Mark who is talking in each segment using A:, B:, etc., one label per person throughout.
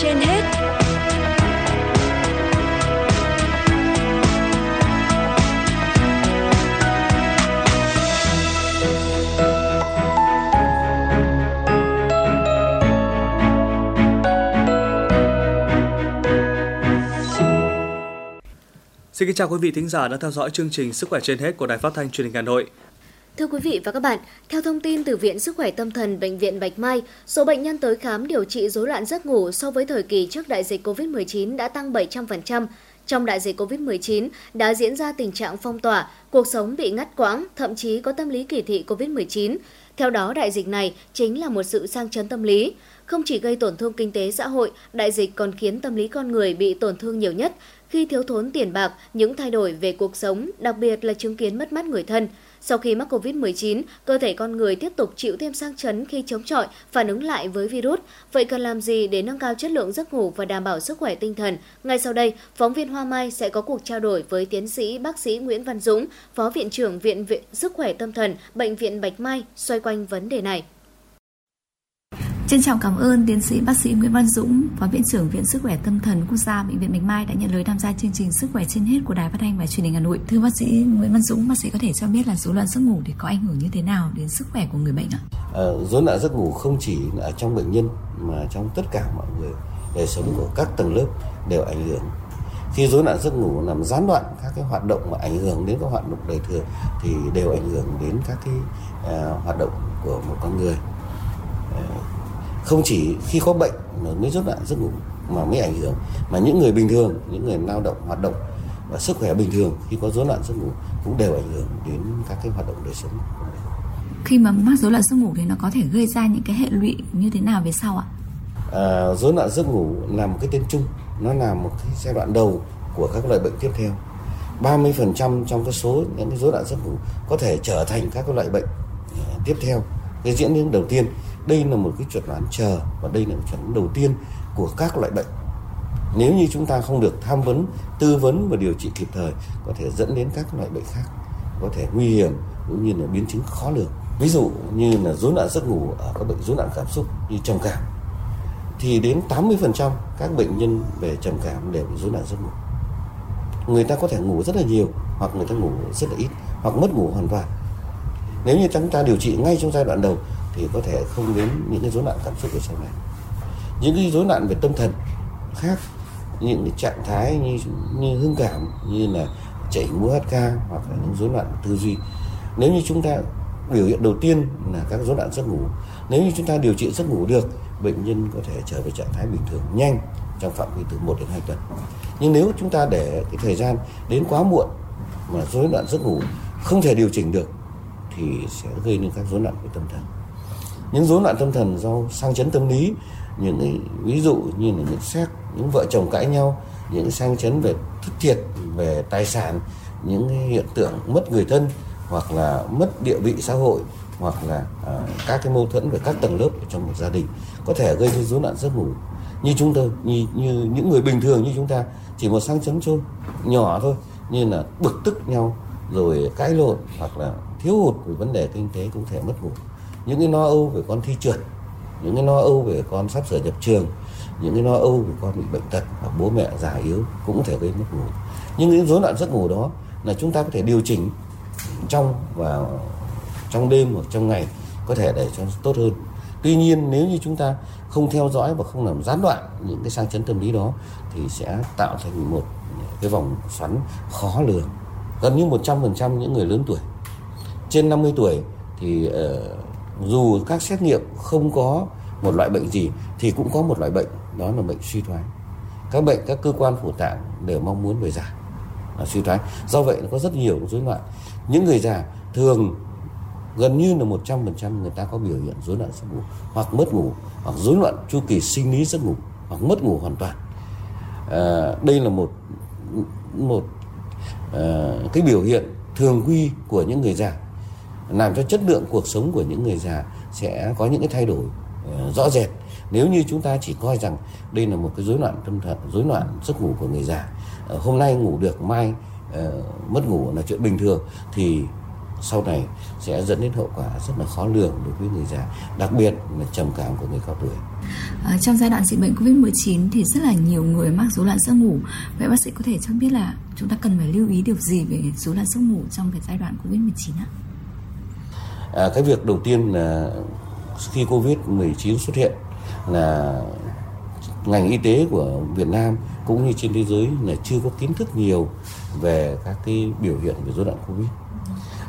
A: trên hết
B: Xin kính chào quý vị thính giả đang theo dõi chương trình Sức khỏe trên hết của Đài Phát thanh Truyền hình Hà Nội.
C: Thưa quý vị và các bạn, theo thông tin từ Viện Sức khỏe Tâm thần Bệnh viện Bạch Mai, số bệnh nhân tới khám điều trị rối loạn giấc ngủ so với thời kỳ trước đại dịch COVID-19 đã tăng 700%. Trong đại dịch COVID-19 đã diễn ra tình trạng phong tỏa, cuộc sống bị ngắt quãng, thậm chí có tâm lý kỳ thị COVID-19. Theo đó, đại dịch này chính là một sự sang chấn tâm lý. Không chỉ gây tổn thương kinh tế xã hội, đại dịch còn khiến tâm lý con người bị tổn thương nhiều nhất khi thiếu thốn tiền bạc, những thay đổi về cuộc sống, đặc biệt là chứng kiến mất mát người thân. Sau khi mắc COVID-19, cơ thể con người tiếp tục chịu thêm sang chấn khi chống chọi, phản ứng lại với virus. Vậy cần làm gì để nâng cao chất lượng giấc ngủ và đảm bảo sức khỏe tinh thần? Ngay sau đây, phóng viên Hoa Mai sẽ có cuộc trao đổi với tiến sĩ bác sĩ Nguyễn Văn Dũng, Phó Viện trưởng Viện Viện Sức khỏe Tâm thần, Bệnh viện Bạch Mai xoay quanh vấn đề này.
D: Trân trọng cảm ơn tiến sĩ bác sĩ Nguyễn Văn Dũng, Phó Viện trưởng Viện Sức khỏe Tâm thần Quốc gia Bệnh viện Bạch Mai đã nhận lời tham gia chương trình Sức khỏe trên hết của Đài Phát thanh và Truyền hình Hà Nội. Thưa bác sĩ Nguyễn Văn Dũng, bác sĩ có thể cho biết là rối loạn giấc ngủ thì có ảnh hưởng như thế nào đến sức khỏe của người bệnh ạ?
E: À, rối loạn giấc ngủ không chỉ ở trong bệnh nhân mà trong tất cả mọi người đời sống của các tầng lớp đều ảnh hưởng khi rối loạn giấc ngủ làm gián đoạn các cái hoạt động mà ảnh hưởng đến các hoạt động đời thường thì đều ảnh hưởng đến các cái uh, hoạt động của một con người uh, không chỉ khi có bệnh mới rối loạn giấc ngủ mà mới ảnh hưởng. Mà những người bình thường những người lao động hoạt động và sức khỏe bình thường khi có rối loạn giấc ngủ cũng đều ảnh hưởng đến các cái hoạt động đời sống.
D: Khi mà mắc rối loạn giấc ngủ thì nó có thể gây ra những cái hệ lụy như thế nào về sau ạ?
E: À, rối loạn giấc ngủ là một cái tên chung nó là một cái giai đoạn đầu của các loại bệnh tiếp theo. 30% trong cái số những cái rối loạn giấc ngủ có thể trở thành các loại bệnh à, tiếp theo. Cái diễn biến đầu tiên đây là một cái chuẩn đoán chờ và đây là một chuẩn đoán đầu tiên của các loại bệnh. Nếu như chúng ta không được tham vấn, tư vấn và điều trị kịp thời, có thể dẫn đến các loại bệnh khác có thể nguy hiểm cũng như là biến chứng khó lường. Ví dụ như là rối loạn giấc ngủ ở các bệnh rối loạn cảm xúc như trầm cảm, thì đến 80% các bệnh nhân về trầm cảm đều bị rối loạn giấc ngủ. Người ta có thể ngủ rất là nhiều hoặc người ta ngủ rất là ít hoặc mất ngủ hoàn toàn. Nếu như chúng ta điều trị ngay trong giai đoạn đầu thì có thể không đến những cái rối loạn cảm xúc ở sau này. Những cái rối loạn về tâm thần khác, những cái trạng thái như như hưng cảm, như là chảy mũi ca hoặc là những rối loạn tư duy. Nếu như chúng ta biểu hiện đầu tiên là các rối loạn giấc ngủ, nếu như chúng ta điều trị giấc ngủ được, bệnh nhân có thể trở về trạng thái bình thường nhanh trong phạm vi từ 1 đến 2 tuần. Nhưng nếu chúng ta để cái thời gian đến quá muộn mà rối loạn giấc ngủ không thể điều chỉnh được, thì sẽ gây nên các rối loạn về tâm thần những rối loạn tâm thần do sang chấn tâm lý những cái ví dụ như là những xét những vợ chồng cãi nhau những sang chấn về thất thiệt về tài sản những hiện tượng mất người thân hoặc là mất địa vị xã hội hoặc là à, các cái mâu thuẫn về các tầng lớp trong một gia đình có thể gây ra rối loạn giấc ngủ. Như chúng tôi như, như những người bình thường như chúng ta chỉ một sang chấn thôi nhỏ thôi như là bực tức nhau rồi cãi lộn hoặc là thiếu hụt về vấn đề kinh tế cũng thể mất ngủ những cái lo âu về con thi trượt những cái lo âu về con sắp sửa nhập trường những cái lo âu về con bị bệnh tật hoặc bố mẹ già yếu cũng có thể gây mất ngủ. Nhưng những rối loạn giấc ngủ đó là chúng ta có thể điều chỉnh trong và trong đêm hoặc trong ngày có thể để cho tốt hơn. Tuy nhiên nếu như chúng ta không theo dõi và không làm gián đoạn những cái sang chấn tâm lý đó thì sẽ tạo thành một cái vòng xoắn khó lường. Gần như 100% những người lớn tuổi. Trên 50 tuổi thì uh, dù các xét nghiệm không có một loại bệnh gì thì cũng có một loại bệnh đó là bệnh suy thoái. Các bệnh các cơ quan phủ tạng đều mong muốn về già là suy thoái. Do vậy nó có rất nhiều rối loạn. Những người già thường gần như là 100% người ta có biểu hiện rối loạn giấc ngủ hoặc mất ngủ hoặc rối loạn chu kỳ sinh lý giấc ngủ hoặc mất ngủ hoàn toàn. À, đây là một một à, cái biểu hiện thường quy của những người già làm cho chất lượng cuộc sống của những người già sẽ có những cái thay đổi ờ, rõ rệt nếu như chúng ta chỉ coi rằng đây là một cái rối loạn tâm thần rối loạn giấc ngủ của người già ờ, hôm nay ngủ được mai ờ, mất ngủ là chuyện bình thường thì sau này sẽ dẫn đến hậu quả rất là khó lường đối với người già, đặc biệt là trầm cảm của người cao tuổi.
D: À, trong giai đoạn dịch bệnh Covid-19 thì rất là nhiều người mắc rối loạn giấc ngủ. Vậy bác sĩ có thể cho biết là chúng ta cần phải lưu ý điều gì về rối loạn giấc ngủ trong cái giai đoạn Covid-19 ạ?
E: À, cái việc đầu tiên là khi Covid-19 xuất hiện là ngành y tế của Việt Nam cũng như trên thế giới là chưa có kiến thức nhiều về các cái biểu hiện về rối loạn Covid.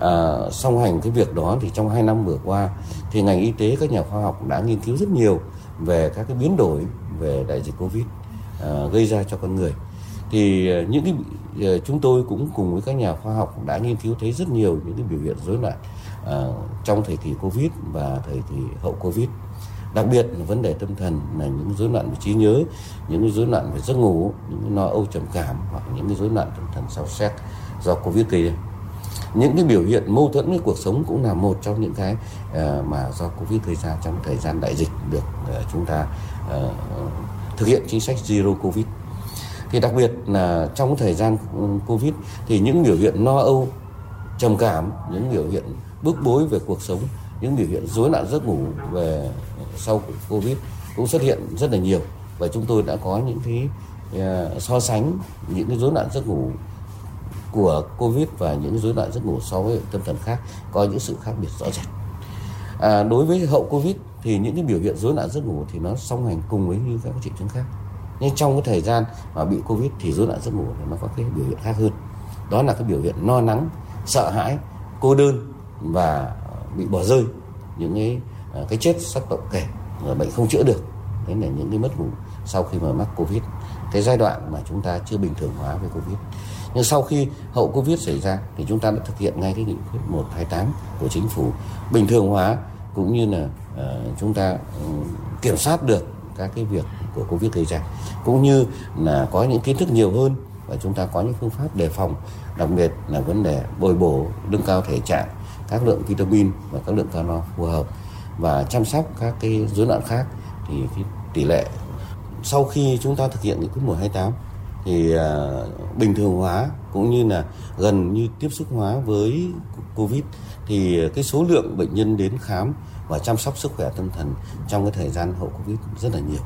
E: À, song hành cái việc đó thì trong hai năm vừa qua thì ngành y tế các nhà khoa học đã nghiên cứu rất nhiều về các cái biến đổi về đại dịch Covid à, gây ra cho con người. Thì à, những cái à, chúng tôi cũng cùng với các nhà khoa học đã nghiên cứu thấy rất nhiều những cái biểu hiện rối loạn Ờ, trong thời kỳ Covid và thời kỳ hậu Covid. Đặc biệt là vấn đề tâm thần là những rối loạn về trí nhớ những rối loạn về giấc ngủ những lo âu trầm cảm hoặc những rối loạn tâm thần sau xét do covid gây ra. Những cái biểu hiện mâu thuẫn với cuộc sống cũng là một trong những cái uh, mà do covid gây ra trong thời gian đại dịch được uh, chúng ta uh, thực hiện chính sách zero covid. Thì đặc biệt là trong thời gian ừ, covid thì những biểu hiện lo âu trầm cảm những biểu hiện bức bối về cuộc sống những biểu hiện rối loạn giấc ngủ về ờ, sau covid cũng xuất hiện rất là nhiều. Và chúng tôi đã có những cái ờ, so sánh những cái rối loạn giấc ngủ của covid và những rối loạn giấc ngủ so với tâm thần khác có những sự khác biệt rõ rệt. À, đối với hậu covid thì những cái biểu hiện rối loạn giấc ngủ thì nó song hành cùng với như các triệu chứng khác. Nhưng trong cái thời gian mà bị covid thì rối loạn giấc ngủ nó có cái biểu hiện khác hơn. Đó là cái biểu hiện no nắng sợ hãi cô đơn và bị bỏ rơi những cái ờ, cái chết sắc động kể bệnh không chữa được. Đấy là những cái mất ngủ sau khi mà mắc covid. Cái giai đoạn mà chúng ta chưa bình thường hóa về covid. Nhưng sau khi hậu covid xảy ra thì chúng ta đã thực hiện ngay cái nghị quyết 128 của chính phủ. Bình thường hóa cũng như là uh, chúng ta uh, kiểm soát được các cái việc của covid gây ra. Cũng như là có những kiến thức nhiều hơn và chúng ta có những phương pháp đề phòng đặc biệt là vấn đề bồi bổ nâng cao thể trạng các lượng vitamin và các lượng calo phù hợp và chăm sóc các cái rối loạn khác thì cái tỷ lệ sau khi chúng ta thực hiện nghị quyết 128 thì uh, bình thường hóa cũng như là gần như tiếp xúc hóa với covid thì cái số lượng bệnh nhân đến khám và chăm sóc sức khỏe tâm thần trong cái thời gian hậu covid rất là nhiều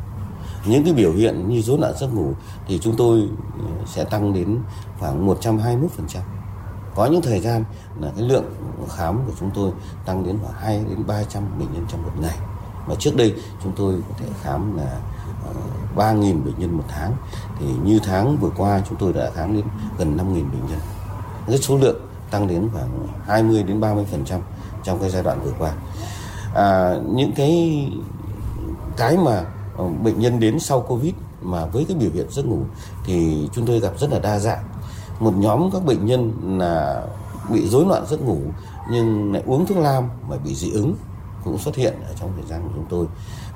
E: những cái biểu hiện như rối loạn giấc ngủ thì chúng tôi ừ, sẽ tăng đến khoảng 121% có những thời gian là cái lượng khám của chúng tôi tăng đến khoảng 2 đến 300 bệnh nhân trong một ngày. Mà trước đây chúng tôi có thể khám là ờ, 3.000 bệnh nhân một tháng. Thì như tháng vừa qua chúng tôi đã khám đến gần 5.000 bệnh nhân. Cái số lượng tăng đến khoảng 20 đến 30% trong cái giai đoạn vừa qua. À, những cái cái mà Ờ, bệnh nhân đến sau covid mà với cái biểu hiện giấc ngủ thì chúng tôi gặp rất là đa dạng. Một nhóm các bệnh nhân là bị rối loạn giấc ngủ nhưng lại uống thuốc lam mà bị dị ứng cũng xuất hiện ở trong thời gian của chúng tôi.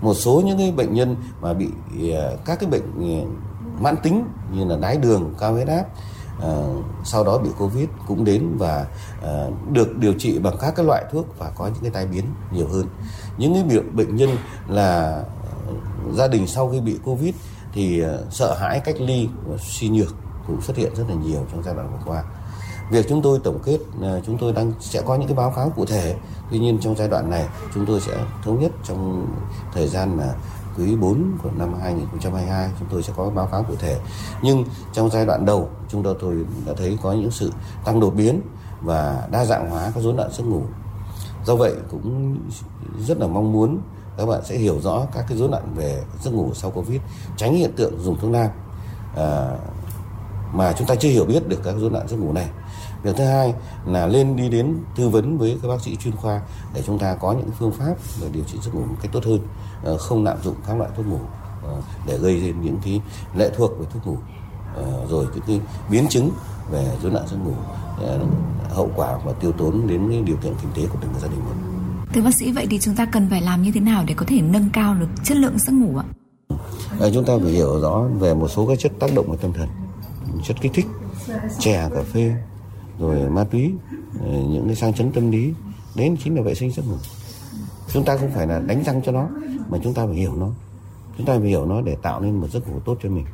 E: Một số những cái bệnh nhân mà bị ờ, các cái bệnh ờ, mãn tính như là đái đường cao huyết áp À, sau đó bị covid cũng đến và à, được điều trị bằng các cái loại thuốc và có những cái tai biến nhiều hơn. Những cái biểu bệnh nhân là gia đình sau khi bị covid thì ờ, sợ hãi cách ly và suy nhược cũng xuất hiện rất là nhiều trong giai đoạn vừa qua. Việc chúng tôi tổng kết ờ, chúng tôi đang, sẽ có những cái báo cáo cụ thể. Tuy nhiên trong giai đoạn này, chúng tôi sẽ thống nhất trong thời gian mà quý 4 của năm 2022 chúng tôi sẽ có báo cáo cụ thể. Nhưng trong giai đoạn đầu, chúng tôi tôi đã thấy có những sự tăng đột biến và đa dạng hóa các rối loạn giấc ngủ do vậy cũng rất là mong muốn các bạn sẽ hiểu rõ các cái rối loạn về giấc ngủ sau covid tránh hiện tượng dùng thuốc nam. À, mà chúng ta chưa hiểu biết được các rối loạn giấc ngủ này. Việc thứ hai là lên đi đến tư vấn với các bác sĩ chuyên khoa để chúng ta có những phương pháp để điều trị giấc ngủ một cách tốt hơn à, không lạm dụng các loại thuốc ngủ ờ, để gây ra những cái lệ thuộc về thuốc ngủ ờ, rồi những cái biến chứng về rối loạn giấc ngủ hậu quả và tiêu tốn đến cái điều kiện kinh tế của từng gia đình một.
D: Thưa bác sĩ vậy thì chúng ta cần phải làm như thế nào để có thể nâng cao được chất lượng giấc ngủ ạ?
E: À, chúng ta phải hiểu rõ về một số các chất tác động vào tâm thần, chất kích thích, chè, cà phê, rồi ma túy ờ, những cái sang chấn tâm lý đấy chính là vệ sinh giấc ngủ chúng ta không phải là đánh răng cho nó mà chúng ta phải hiểu nó chúng ta phải hiểu nó để tạo nên một giấc ngủ tốt cho mình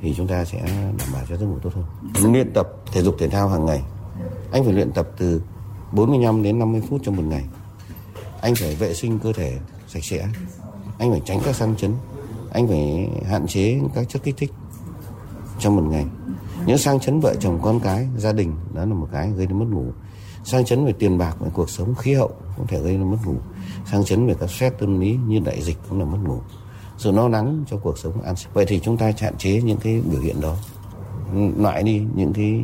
E: thì chúng ta sẽ đảm bảo cho giấc ngủ tốt hơn luyện tập thể dục thể thao hàng ngày anh phải luyện tập từ 45 đến 50 phút trong một ngày. Anh phải vệ sinh cơ thể sạch sẽ. Anh phải tránh các sang chấn. Anh phải hạn chế các chất kích thích trong một ngày. Những sang chấn vợ chồng con cái, gia đình đó là một cái gây đến mất ngủ. Sang chấn về tiền bạc, về cuộc sống, khí hậu cũng thể gây nên mất ngủ. Sang chấn về các stress tâm lý như đại dịch cũng là mất ngủ. Sự lo lắng trong cuộc sống an Vậy thì chúng ta hạn chế những cái biểu hiện đó loại đi những cái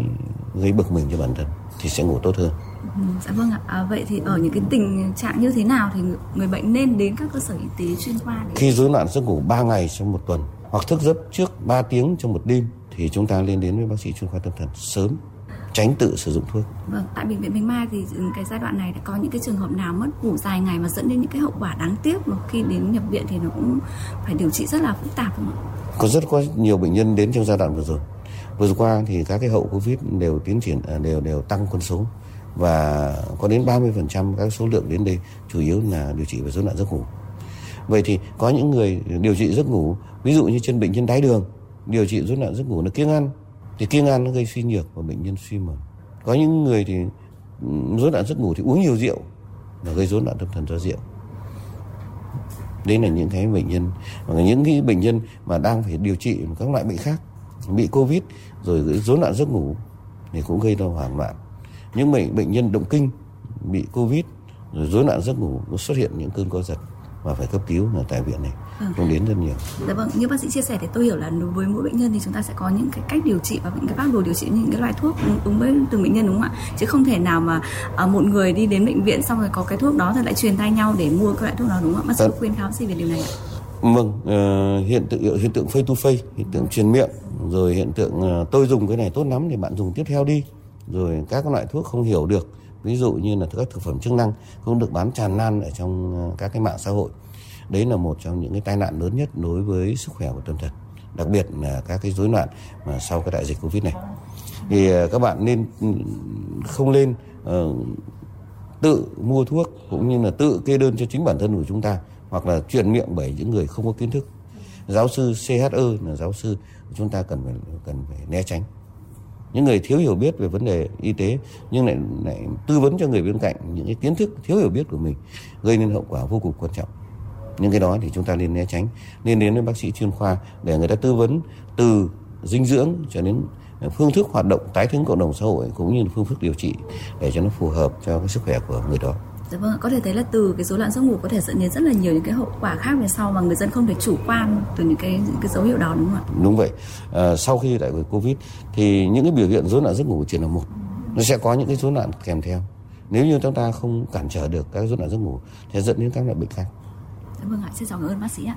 E: gây bực mình cho bản thân thì sẽ ngủ tốt hơn.
D: Ừ, dạ vâng ạ. À, vậy thì ở những cái tình trạng như thế nào thì người bệnh nên đến các cơ sở y tế chuyên khoa để...
E: Khi rối loạn giấc ngủ 3 ngày trong một tuần hoặc thức giấc trước 3 tiếng trong một đêm thì chúng ta lên đến với bác sĩ chuyên khoa tâm thần sớm tránh tự sử dụng thuốc.
D: Vâng, tại bệnh viện Bạch Mai thì cái giai đoạn này đã có những cái trường hợp nào mất ngủ dài ngày mà dẫn đến những cái hậu quả đáng tiếc mà khi đến nhập viện thì nó cũng phải điều trị rất là phức tạp không ạ?
E: Có rất có nhiều bệnh nhân đến trong giai đoạn vừa rồi. Vừa qua thì các cái hậu Covid đều tiến triển à, đều đều tăng con số và có đến 30% các số lượng đến đây chủ yếu là điều trị về rối loạn giấc ngủ. Vậy thì có những người điều trị giấc ngủ, ví dụ như trên bệnh nhân đái đường, điều trị rối loạn giấc ngủ nó kiêng ăn thì kiêng ăn nó gây suy nhược và bệnh nhân suy mờ. Có những người thì ừ, rối loạn giấc ngủ thì uống nhiều rượu và gây rối loạn tâm thần do rượu. Đấy là những cái bệnh nhân và những cái bệnh nhân mà đang phải điều trị các loại bệnh khác, bị covid rồi rối loạn giấc ngủ thì cũng gây ra hoảng loạn những bệnh bệnh nhân động kinh bị covid rồi rối loạn giấc ngủ, nó xuất hiện những cơn co giật và phải cấp cứu ở tại viện này vâng. cũng đến rất nhiều.
D: Dạ vâng, như bác sĩ chia sẻ thì tôi hiểu là đối với mỗi bệnh nhân thì chúng ta sẽ có những cái cách điều trị và những cái phác đồ điều trị những cái loại thuốc đúng với từng bệnh nhân đúng không ạ? Chứ không thể nào mà à, một người đi đến bệnh viện xong rồi có cái thuốc đó thì lại truyền tay nhau để mua cái loại thuốc đó đúng không ạ? Bác sĩ vâng. khuyên cáo gì về điều này ạ?
E: Vâng, uh, hiện tượng hiện tượng face to face, hiện tượng truyền miệng, rồi hiện tượng uh, tôi dùng cái này tốt lắm thì bạn dùng tiếp theo đi, rồi các loại thuốc không hiểu được, ví dụ như là các thực phẩm chức năng không được bán tràn lan ở trong ờ, các cái mạng xã hội. Đấy là một trong những cái tai nạn lớn nhất đối với sức khỏe của tâm thần, đặc biệt là các cái rối loạn mà sau cái đại dịch covid này. Thì ờ, các bạn nên ừ, không lên uh, ờ, tự mua thuốc cũng như là tự kê đơn cho chính bản thân của chúng ta hoặc là truyền miệng bởi những người không có kiến thức giáo sư CHE là giáo sư chúng ta cần phải cần phải né tránh những người thiếu hiểu biết về vấn đề y tế nhưng lại lại tư vấn cho người bên cạnh những cái kiến thức thiếu hiểu biết của mình gây nên hậu quả vô cùng quan trọng. Những cái đó thì chúng ta nên né tránh, nên đến với bác sĩ chuyên khoa để người ta tư vấn từ dinh dưỡng cho đến phương thức hoạt động tái thức cộng đồng xã hội cũng như phương thức điều trị để cho nó phù hợp cho cái sức khỏe của người đó.
D: Dạ vâng, có thể thấy là từ cái rối loạn giấc ngủ có thể dẫn đến rất là nhiều những cái hậu quả khác về sau mà người dân không thể chủ quan từ những cái những cái dấu hiệu đó đúng không ạ?
E: Đúng vậy. À, sau khi đại dịch Covid thì những cái biểu hiện rối loạn giấc ngủ chỉ là một. Nó sẽ có những cái rối loạn kèm theo. Nếu như chúng ta không cản trở được các rối loạn giấc ngủ thì dẫn đến các loại bệnh khác.
D: Dạ vâng ạ, xin cảm ơn bác sĩ ạ.